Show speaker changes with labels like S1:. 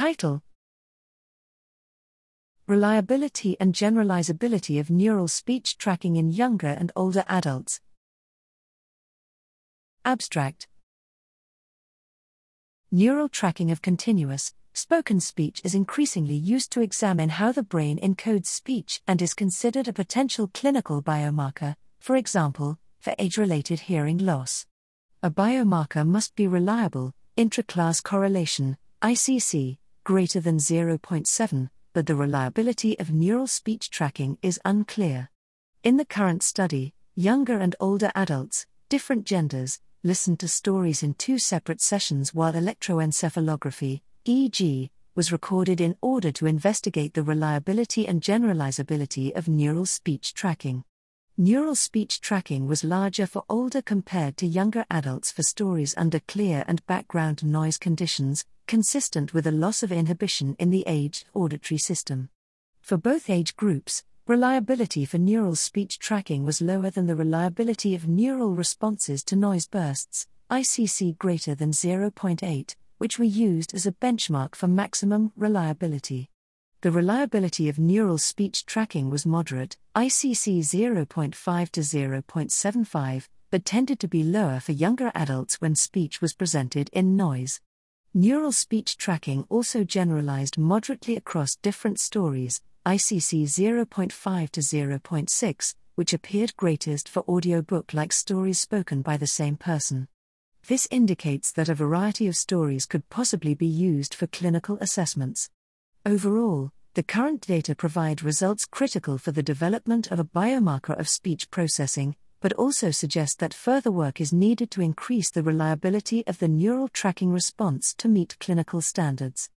S1: Title Reliability and Generalizability of Neural Speech Tracking in Younger and Older Adults. Abstract Neural tracking of continuous, spoken speech is increasingly used to examine how the brain encodes speech and is considered a potential clinical biomarker, for example, for age related hearing loss. A biomarker must be reliable, intra-class correlation, ICC, greater than 0.7 but the reliability of neural speech tracking is unclear. In the current study, younger and older adults, different genders, listened to stories in two separate sessions while electroencephalography, EEG, was recorded in order to investigate the reliability and generalizability of neural speech tracking. Neural speech tracking was larger for older compared to younger adults for stories under clear and background noise conditions, consistent with a loss of inhibition in the aged auditory system. For both age groups, reliability for neural speech tracking was lower than the reliability of neural responses to noise bursts, ICC greater than 0.8, which were used as a benchmark for maximum reliability the reliability of neural speech tracking was moderate, ICC 0.5 to 0.75, but tended to be lower for younger adults when speech was presented in noise. Neural speech tracking also generalized moderately across different stories, ICC 0.5 to 0.6, which appeared greatest for audiobook like stories spoken by the same person. This indicates that a variety of stories could possibly be used for clinical assessments. Overall, the current data provide results critical for the development of a biomarker of speech processing, but also suggest that further work is needed to increase the reliability of the neural tracking response to meet clinical standards.